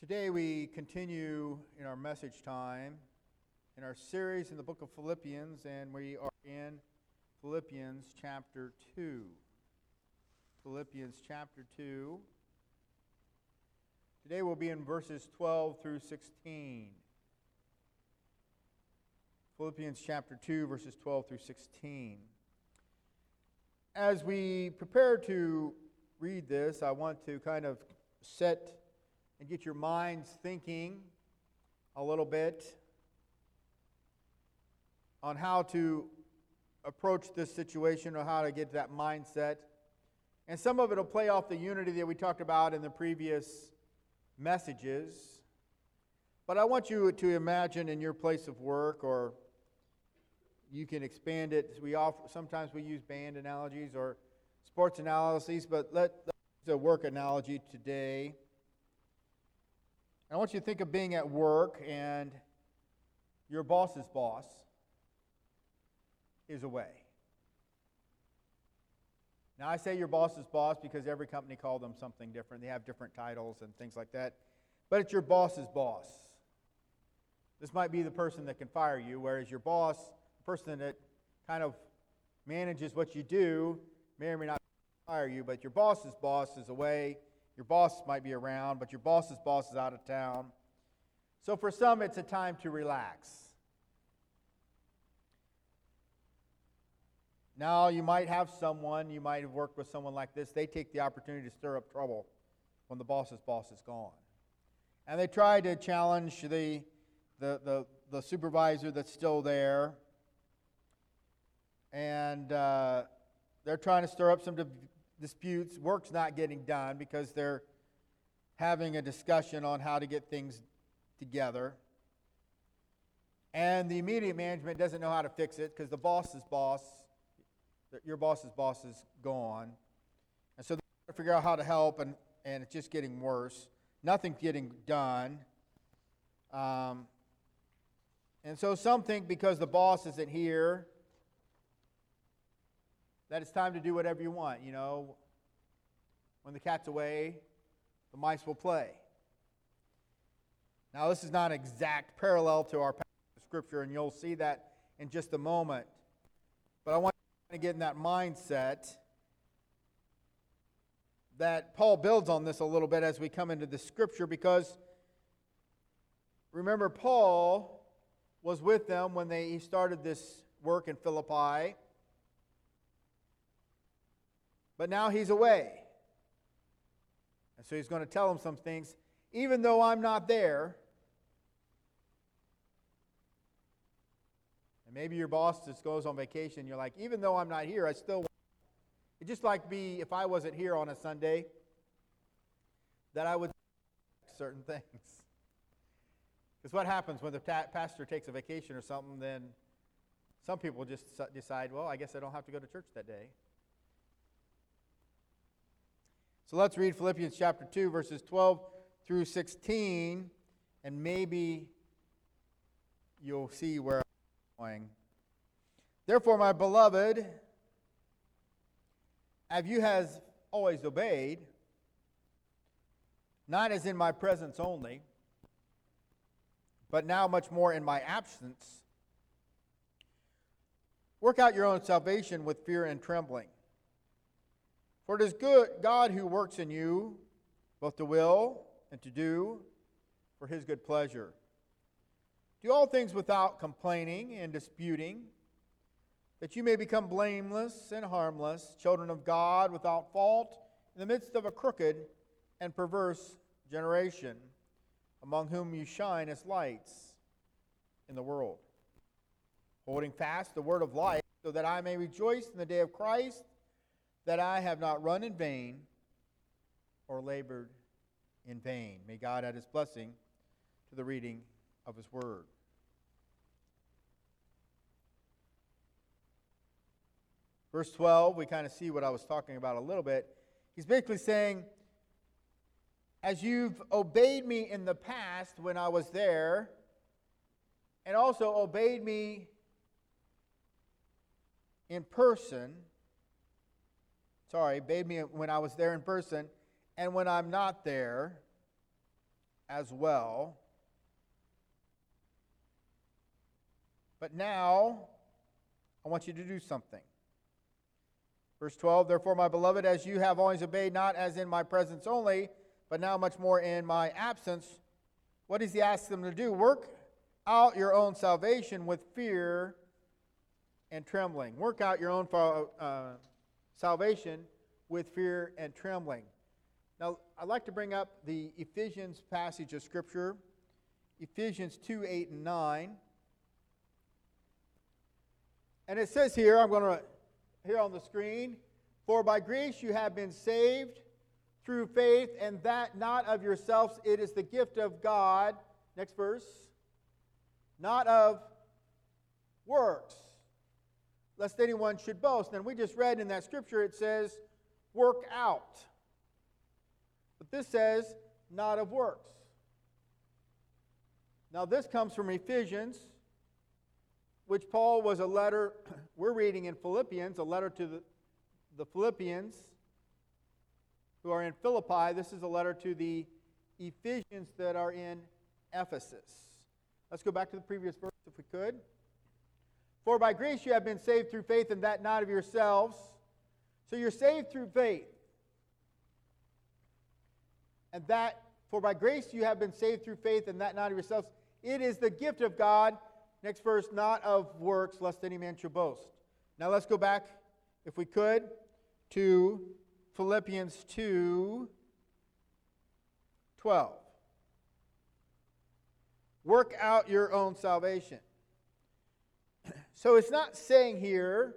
Today we continue in our message time in our series in the book of Philippians, and we are in Philippians chapter 2. Philippians chapter 2. Today we'll be in verses 12 through 16. Philippians chapter 2, verses 12 through 16. As we prepare to read this, I want to kind of set and get your minds thinking a little bit on how to approach this situation or how to get that mindset. And some of it will play off the unity that we talked about in the previous messages. But I want you to imagine in your place of work, or you can expand it. We offer, sometimes we use band analogies or sports analyses, but let, let's use a work analogy today. I want you to think of being at work and your boss's boss is away. Now, I say your boss's boss because every company called them something different. They have different titles and things like that. But it's your boss's boss. This might be the person that can fire you, whereas your boss, the person that kind of manages what you do, may or may not fire you, but your boss's boss is away your boss might be around, but your boss's boss is out of town. So for some, it's a time to relax. Now, you might have someone, you might have worked with someone like this, they take the opportunity to stir up trouble when the boss's boss is gone. And they try to challenge the, the, the, the supervisor that's still there. And uh, they're trying to stir up some disputes, work's not getting done because they're having a discussion on how to get things together. And the immediate management doesn't know how to fix it because the boss's boss, your boss's boss is gone. And so they're figure out how to help, and, and it's just getting worse. Nothing's getting done. Um, and so some think because the boss isn't here, that it's time to do whatever you want. You know, when the cat's away, the mice will play. Now, this is not an exact parallel to our scripture, and you'll see that in just a moment. But I want to get in that mindset that Paul builds on this a little bit as we come into the scripture because remember, Paul was with them when they, he started this work in Philippi. But now he's away. And so he's going to tell them some things. Even though I'm not there, and maybe your boss just goes on vacation, you're like, even though I'm not here, I still. It's just like be if I wasn't here on a Sunday, that I would certain things. Because what happens when the ta- pastor takes a vacation or something, then some people just decide, well, I guess I don't have to go to church that day. So let's read Philippians chapter 2, verses 12 through 16, and maybe you'll see where I'm going. Therefore, my beloved, as you has always obeyed, not as in my presence only, but now much more in my absence, work out your own salvation with fear and trembling. For it is good God who works in you both to will and to do for his good pleasure. Do all things without complaining and disputing, that you may become blameless and harmless, children of God without fault, in the midst of a crooked and perverse generation, among whom you shine as lights in the world, holding fast the word of life, so that I may rejoice in the day of Christ that I have not run in vain or labored in vain. May God add his blessing to the reading of his word. Verse 12, we kind of see what I was talking about a little bit. He's basically saying, as you've obeyed me in the past when I was there, and also obeyed me in person, sorry, bade me when I was there in person, and when I'm not there, as well. But now, I want you to do something. Verse 12, therefore, my beloved, as you have always obeyed, not as in my presence only, but now much more in my absence, what does he ask them to do? Work out your own salvation with fear and trembling. Work out your own uh, salvation with fear and trembling. Now, I'd like to bring up the Ephesians passage of Scripture, Ephesians 2 8 and 9. And it says here, I'm going to, here on the screen, for by grace you have been saved through faith, and that not of yourselves, it is the gift of God. Next verse. Not of works, lest anyone should boast. And we just read in that scripture, it says, work out. But this says, not of works. Now, this comes from Ephesians, which Paul was a letter, we're reading in Philippians, a letter to the, the Philippians who are in Philippi. This is a letter to the Ephesians that are in Ephesus. Let's go back to the previous verse if we could. For by grace you have been saved through faith, and that not of yourselves. So you're saved through faith. And that, for by grace you have been saved through faith, and that not of yourselves. It is the gift of God. Next verse, not of works, lest any man should boast. Now let's go back, if we could, to Philippians 2 12. Work out your own salvation. So it's not saying here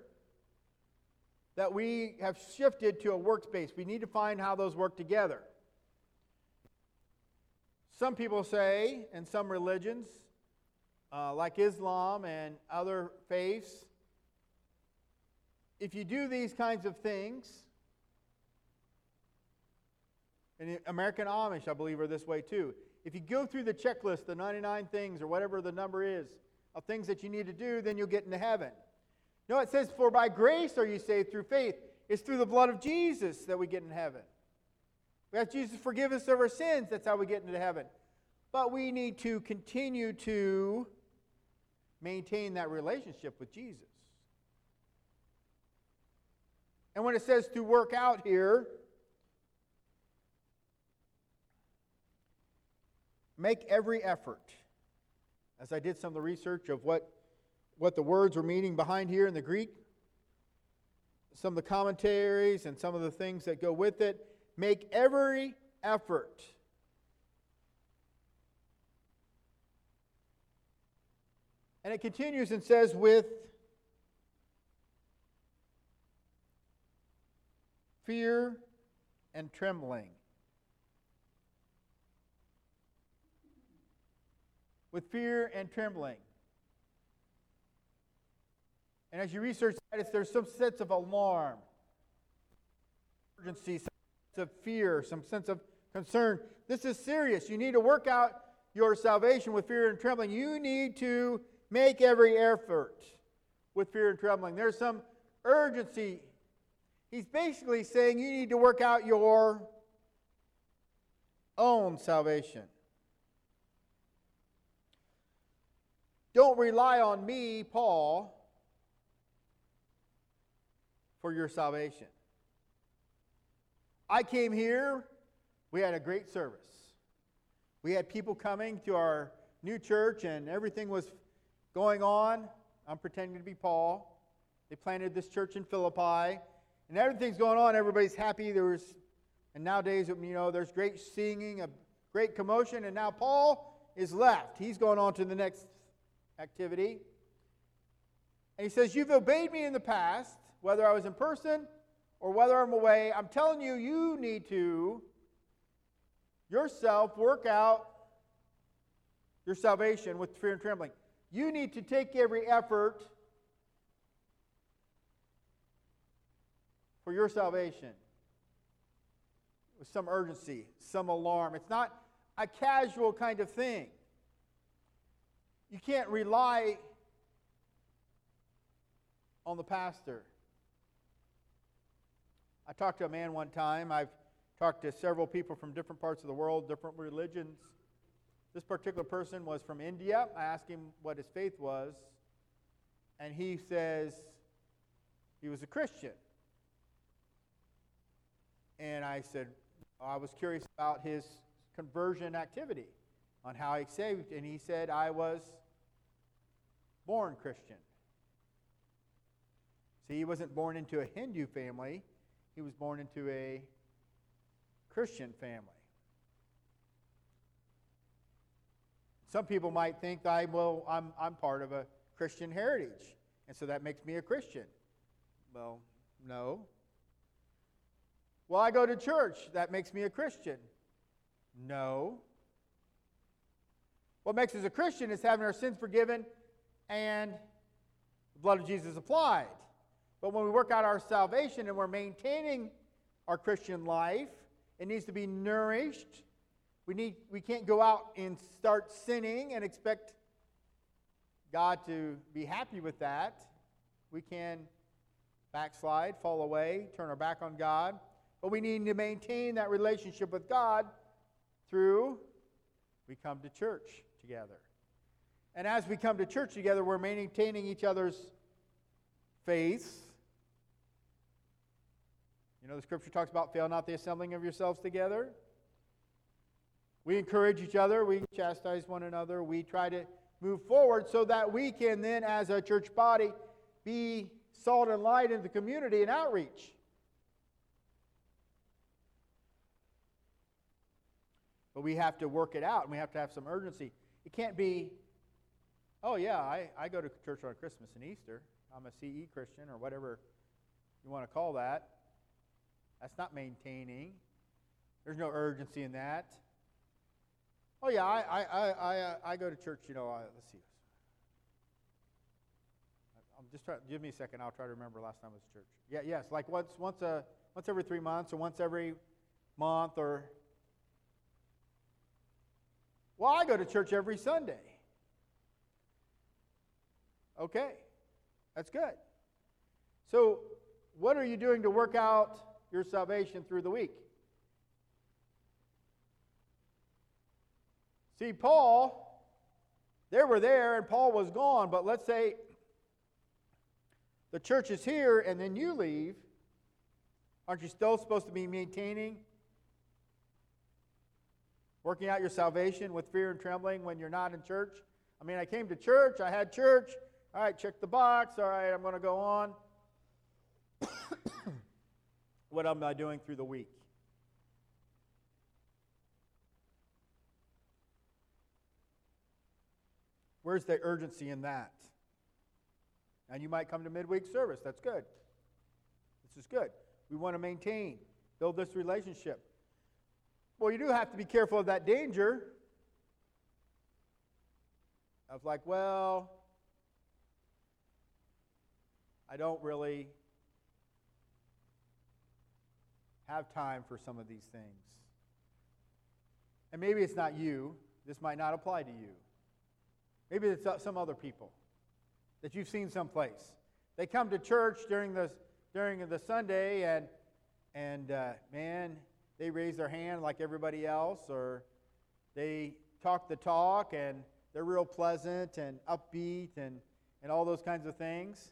that we have shifted to a workspace. We need to find how those work together. Some people say, in some religions, uh, like Islam and other faiths, if you do these kinds of things, and American Amish, I believe, are this way too. If you go through the checklist, the 99 things or whatever the number is of things that you need to do, then you'll get into heaven. No, it says, For by grace are you saved through faith. It's through the blood of Jesus that we get in heaven. We have Jesus forgive us of our sins. That's how we get into heaven. But we need to continue to maintain that relationship with Jesus. And when it says to work out here, make every effort. As I did some of the research of what, what the words were meaning behind here in the Greek, some of the commentaries and some of the things that go with it, make every effort. And it continues and says, with fear and trembling. With fear and trembling. And as you research that, there's some sense of alarm, urgency, some sense of fear, some sense of concern. This is serious. You need to work out your salvation with fear and trembling. You need to make every effort with fear and trembling. There's some urgency. He's basically saying you need to work out your own salvation. Don't rely on me, Paul, for your salvation. I came here, we had a great service. We had people coming to our new church, and everything was going on. I'm pretending to be Paul. They planted this church in Philippi, and everything's going on. Everybody's happy. There was, and nowadays, you know, there's great singing, a great commotion, and now Paul is left. He's going on to the next activity. And he says, You've obeyed me in the past, whether I was in person or whether I'm away. I'm telling you, you need to yourself work out your salvation with fear and trembling. You need to take every effort for your salvation with some urgency, some alarm. It's not a casual kind of thing. You can't rely on the pastor. I talked to a man one time. I've talked to several people from different parts of the world, different religions. This particular person was from India. I asked him what his faith was, and he says he was a Christian. And I said, I was curious about his conversion activity, on how he saved, and he said, I was born Christian. See, he wasn't born into a Hindu family, he was born into a Christian family. Some people might think I well, I'm, I'm part of a Christian heritage, and so that makes me a Christian. Well, no. Well, I go to church, that makes me a Christian. No. What makes us a Christian is having our sins forgiven and the blood of Jesus applied. But when we work out our salvation and we're maintaining our Christian life, it needs to be nourished. We, need, we can't go out and start sinning and expect God to be happy with that. We can backslide, fall away, turn our back on God. But we need to maintain that relationship with God through we come to church together. And as we come to church together, we're maintaining each other's faith you know, the scripture talks about fail not the assembling of yourselves together. We encourage each other, we chastise one another, we try to move forward so that we can then, as a church body, be salt and light in the community and outreach. But we have to work it out and we have to have some urgency. It can't be, oh, yeah, I, I go to church on Christmas and Easter. I'm a CE Christian or whatever you want to call that. That's not maintaining. There's no urgency in that. Oh yeah, I I I I, uh, I go to church. You know, uh, let's see. I'm just trying. Give me a second. I'll try to remember last time I was at church. Yeah, yes, like once once a once every three months or once every month or. Well, I go to church every Sunday. Okay, that's good. So, what are you doing to work out your salvation through the week. See, Paul, they were there and Paul was gone, but let's say the church is here and then you leave. Aren't you still supposed to be maintaining, working out your salvation with fear and trembling when you're not in church? I mean, I came to church, I had church. All right, check the box. All right, I'm going to go on. What am I doing through the week? Where's the urgency in that? And you might come to midweek service. That's good. This is good. We want to maintain, build this relationship. Well, you do have to be careful of that danger of like, well, I don't really have time for some of these things. And maybe it's not you. This might not apply to you. Maybe it's some other people that you've seen someplace. They come to church during the, during the Sunday and, and uh, man, they raise their hand like everybody else, or they talk the talk and they're real pleasant and upbeat and, and all those kinds of things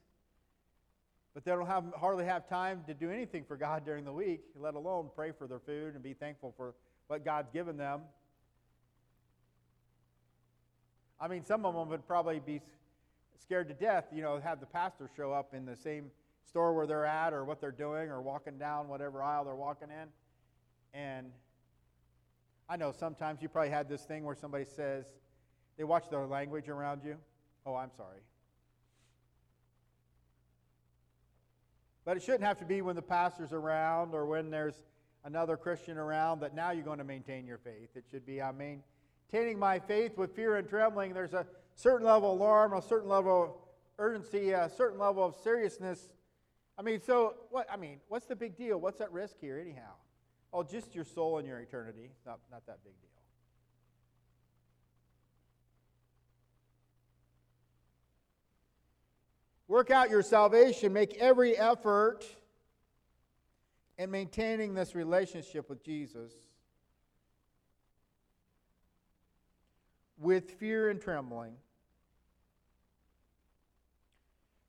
but they don't have, hardly have time to do anything for God during the week, let alone pray for their food and be thankful for what God's given them. I mean, some of them would probably be scared to death, you know, have the pastor show up in the same store where they're at or what they're doing or walking down whatever aisle they're walking in. And I know sometimes you probably had this thing where somebody says, they watch their language around you. Oh, I'm sorry. But it shouldn't have to be when the pastor's around or when there's another Christian around that now you're going to maintain your faith. It should be, I'm maintaining my faith with fear and trembling. There's a certain level of alarm, a certain level of urgency, a certain level of seriousness. I mean, so what? I mean, what's the big deal? What's at risk here, anyhow? Oh, just your soul and your eternity. Not, not that big deal. Work out your salvation. Make every effort in maintaining this relationship with Jesus. with fear and trembling.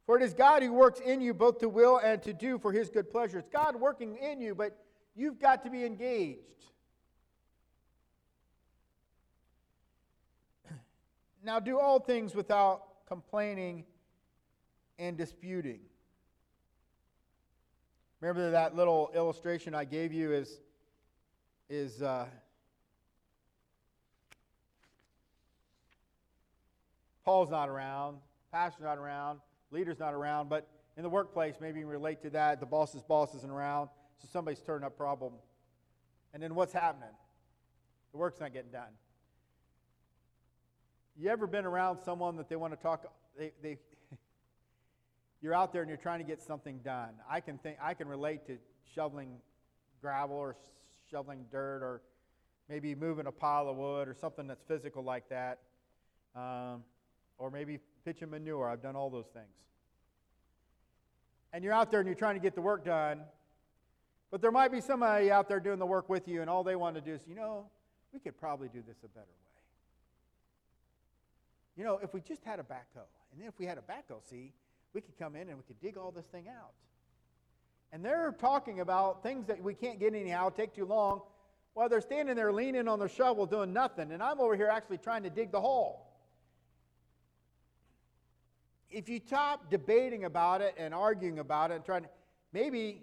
For it is God who works in you both to will and to do for his good pleasure. It's God working in you, but you've got to be engaged. Now, do all things without complaining and disputing. Remember that little illustration I gave you is, is uh, Paul's not around, pastor's not around, leader's not around, but in the workplace, maybe you relate to that. The boss's boss isn't around, so somebody's turning up problem. And then what's happening? The work's not getting done. You ever been around someone that they want to talk? They, they, you're out there and you're trying to get something done. I can think I can relate to shoveling gravel or shoveling dirt or maybe moving a pile of wood or something that's physical like that. Um, or maybe pitching manure. I've done all those things. And you're out there and you're trying to get the work done, but there might be somebody out there doing the work with you, and all they want to do is, you know, we could probably do this a better way. You know, if we just had a backhoe, and then if we had a backhoe, see, we could come in and we could dig all this thing out. And they're talking about things that we can't get anyhow, take too long, while they're standing there leaning on their shovel doing nothing. And I'm over here actually trying to dig the hole if you stop debating about it and arguing about it and trying to, maybe,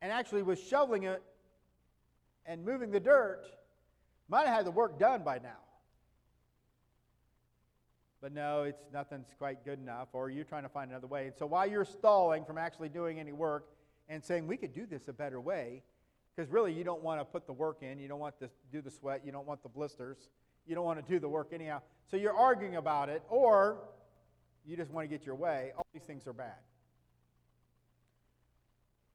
and actually was shoveling it and moving the dirt, might have had the work done by now. But no, it's nothing's quite good enough, or you're trying to find another way. And so while you're stalling from actually doing any work and saying we could do this a better way, because really you don't want to put the work in, you don't want to do the sweat, you don't want the blisters, you don't want to do the work anyhow. So you're arguing about it, or you just want to get your way, all these things are bad.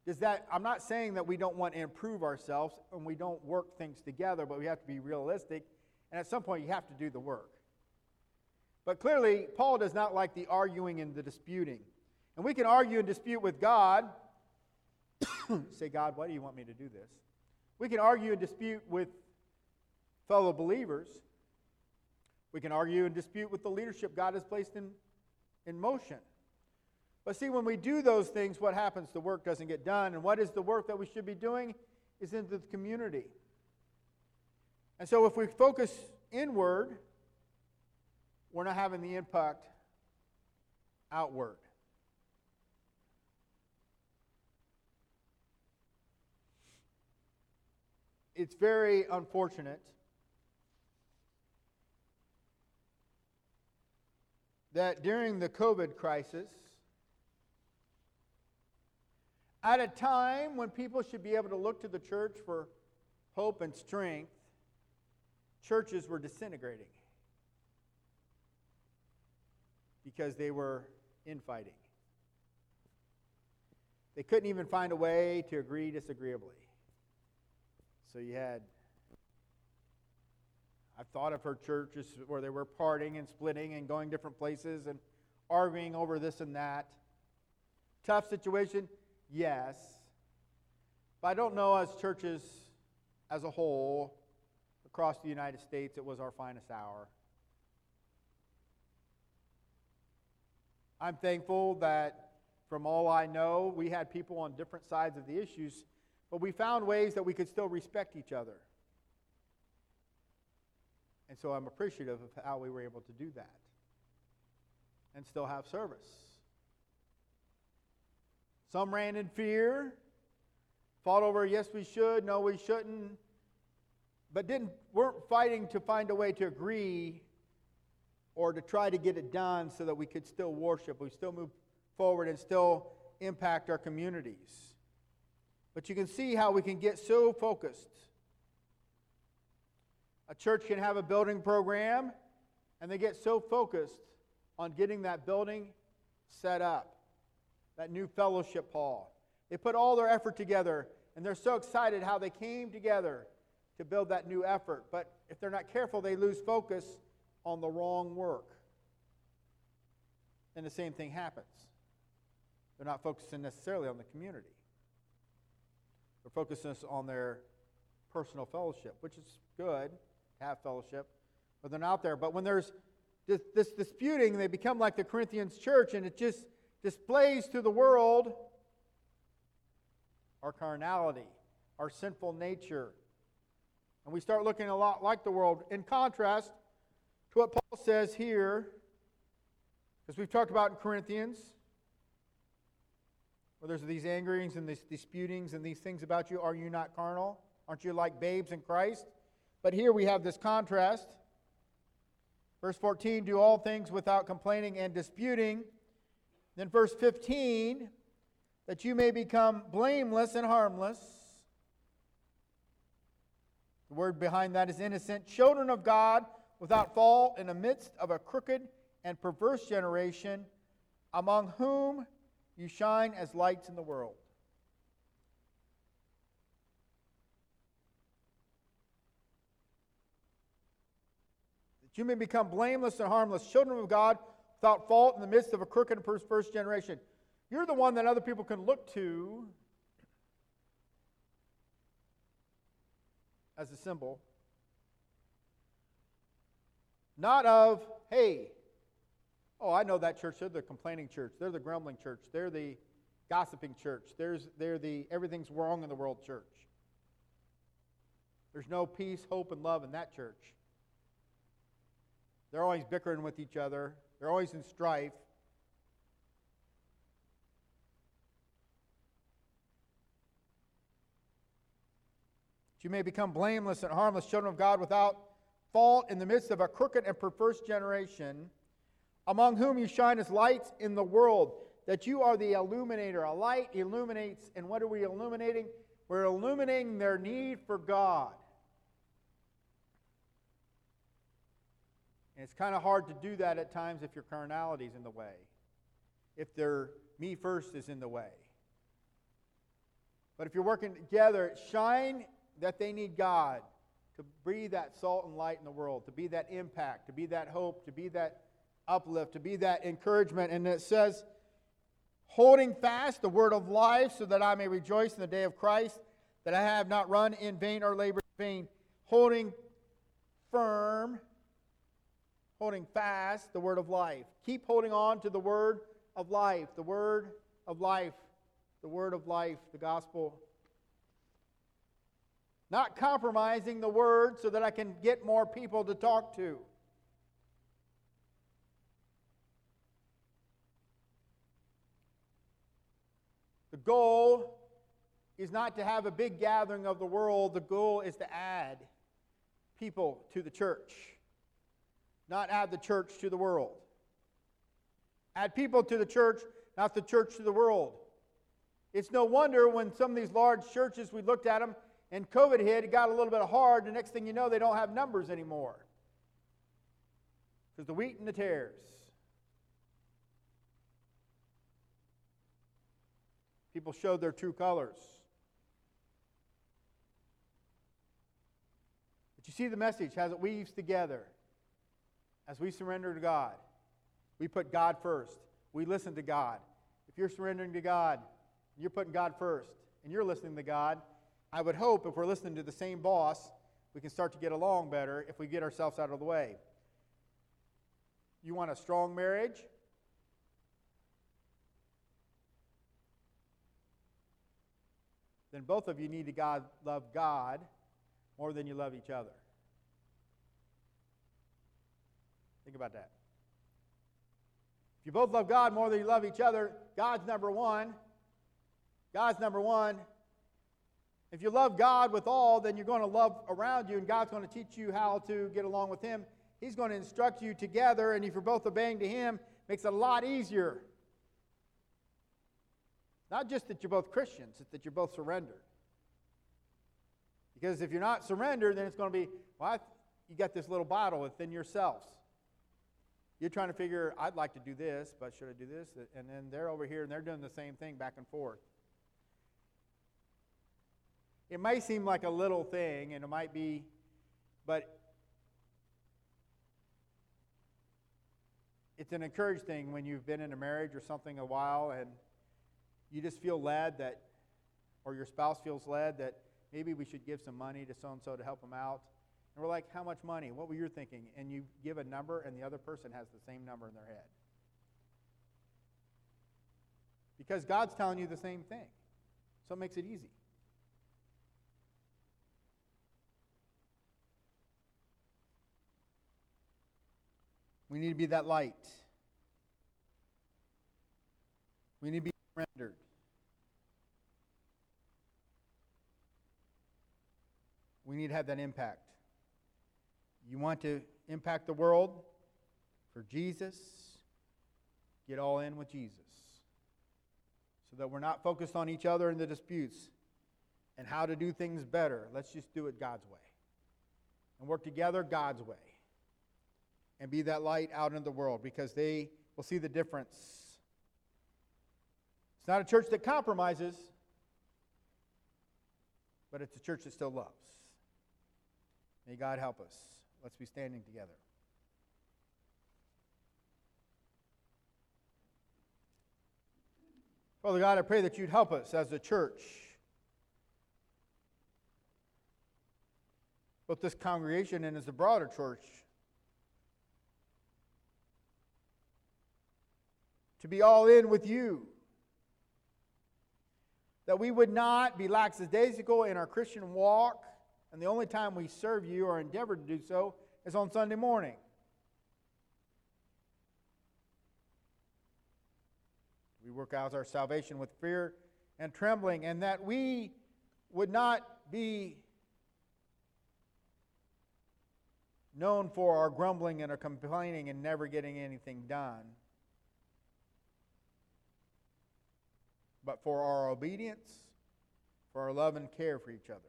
Does that, I'm not saying that we don't want to improve ourselves and we don't work things together, but we have to be realistic. And at some point, you have to do the work. But clearly, Paul does not like the arguing and the disputing. And we can argue and dispute with God. Say, God, why do you want me to do this? We can argue and dispute with fellow believers. We can argue and dispute with the leadership God has placed in in motion. But see, when we do those things, what happens? The work doesn't get done. And what is the work that we should be doing? Is into the community. And so if we focus inward, we're not having the impact outward. It's very unfortunate that during the COVID crisis, at a time when people should be able to look to the church for hope and strength, churches were disintegrating because they were infighting. They couldn't even find a way to agree disagreeably. So you had I've thought of her churches where they were parting and splitting and going different places and arguing over this and that. Tough situation? Yes. But I don't know, as churches as a whole across the United States, it was our finest hour. I'm thankful that from all I know, we had people on different sides of the issues, but we found ways that we could still respect each other. And so I'm appreciative of how we were able to do that and still have service. Some ran in fear, fought over yes we should, no we shouldn't, but didn't weren't fighting to find a way to agree or to try to get it done so that we could still worship, we still move forward and still impact our communities. But you can see how we can get so focused a church can have a building program, and they get so focused on getting that building set up, that new fellowship hall. They put all their effort together, and they're so excited how they came together to build that new effort. But if they're not careful, they lose focus on the wrong work. And the same thing happens. They're not focusing necessarily on the community. They're focusing on their personal fellowship, which is good to have fellowship, but they're not there. But when there's this, this disputing, they become like the Corinthians church, and it just displays to the world our carnality, our sinful nature. And we start looking a lot like the world. In contrast to what Paul says here, because we've talked about in Corinthians, where there's these angerings and these disputings and these things about you. Are you not carnal? Aren't you like babes in Christ? But here we have this contrast. Verse 14, do all things without complaining and disputing. Then verse 15, that you may become blameless and harmless. The word behind that is innocent. Children of God without fault in the midst of a crooked and perverse generation, among whom you shine as lights in the world. That you may become blameless and harmless, children of God without fault in the midst of a crooked and perverse generation. You're the one that other people can look to as a symbol. Not of, hey, oh, I know that church. They're the complaining church. They're the grumbling church. They're the gossiping church. There's, they're the everything's wrong in the world church. There's no peace, hope, and love in that church. They're always bickering with each other, they're always in strife. you may become blameless and harmless children of God without fault in the midst of a crooked and perverse generation, among whom you shine as lights in the world, that you are the illuminator. A light illuminates, and what are we illuminating? We're illuminating their need for God. And it's kind of hard to do that at times if your carnality is in the way, if their me first is in the way. But if you're working together, shine that they need God to be that salt and light in the world, to be that impact, to be that hope, to be that uplift, to be that encouragement. And it says, holding fast the word of life so that I may rejoice in the day of Christ, that I have not run in vain or labored in vain, holding firm, holding fast the word of life. Keep holding on to the word of life, the word of life, the word of life, the gospel not compromising the word so that I can get more people to talk to. The goal is not to have a big gathering of the world, the goal is to add people to the church, not add the church to the world. Add people to the church, not the church to the world. It's no wonder when some of these large churches, we looked at them, and COVID hit, it got a little bit hard. The next thing you know, they don't have numbers anymore. Because the wheat and the tares. People showed their true colors. But you see the message, as it weaves together. As we surrender to God, we put God first. We listen to God. If you're surrendering to God, you're putting God first, and you're listening to God, I would hope if we're listening to the same boss, we can start to get along better if we get ourselves out of the way. You want a strong marriage? Then both of you need to God, love God more than you love each other. Think about that. If you both love God more than you love each other, God's number one. God's number one. If you love God with all, then you're going to love around you, and God's going to teach you how to get along with Him. He's going to instruct you together, and if you're both obeying to Him, makes it a lot easier. Not just that you're both Christians, it's that you're both surrendered. Because if you're not surrendered, then it's going to be, well, you got this little battle within yourselves. You're trying to figure, I'd like to do this, but should I do this? And then they're over here and they're doing the same thing back and forth. It may seem like a little thing, and it might be, but it's an encouraged thing when you've been in a marriage or something a while and you just feel led that, or your spouse feels led that maybe we should give some money to so and so to help them out. And we're like, how much money? What were you thinking? And you give a number, and the other person has the same number in their head. Because God's telling you the same thing. So it makes it easy. We need to be that light. We need to be rendered. We need to have that impact. You want to impact the world for Jesus? Get all in with Jesus. So that we're not focused on each other in the disputes and how to do things better. Let's just do it God's way. And work together God's way. And be that light out in the world because they will see the difference. It's not a church that compromises, but it's a church that still loves. May God help us. Let's be standing together. Father God, I pray that you'd help us as a church, both this congregation and as a broader church, to be all in with you. That we would not be lackadaisical in our Christian walk and the only time we serve you or endeavor to do so is on Sunday morning. We work out our salvation with fear and trembling, and that we would not be known for our grumbling and our complaining and never getting anything done, but for our obedience, for our love and care for each other.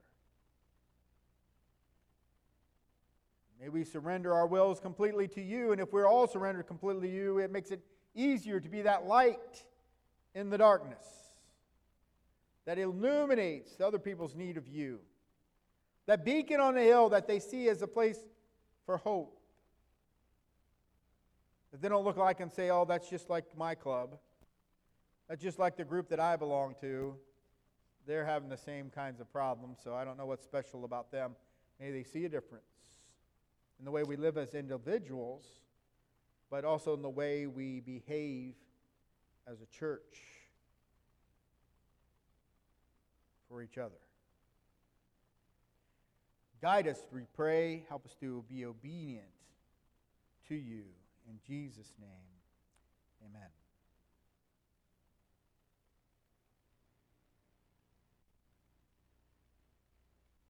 May we surrender our wills completely to you. And if we're all surrendered completely to you, it makes it easier to be that light in the darkness that illuminates other people's need of you. That beacon on the hill that they see as a place for hope. That they don't look like and say, oh, that's just like my club. That's just like the group that I belong to. They're having the same kinds of problems, so I don't know what's special about them. May they see a difference in the way we live as individuals, but also in the way we behave as a church for each other. Guide us, we pray. Help us to be obedient to you. In Jesus' name, amen.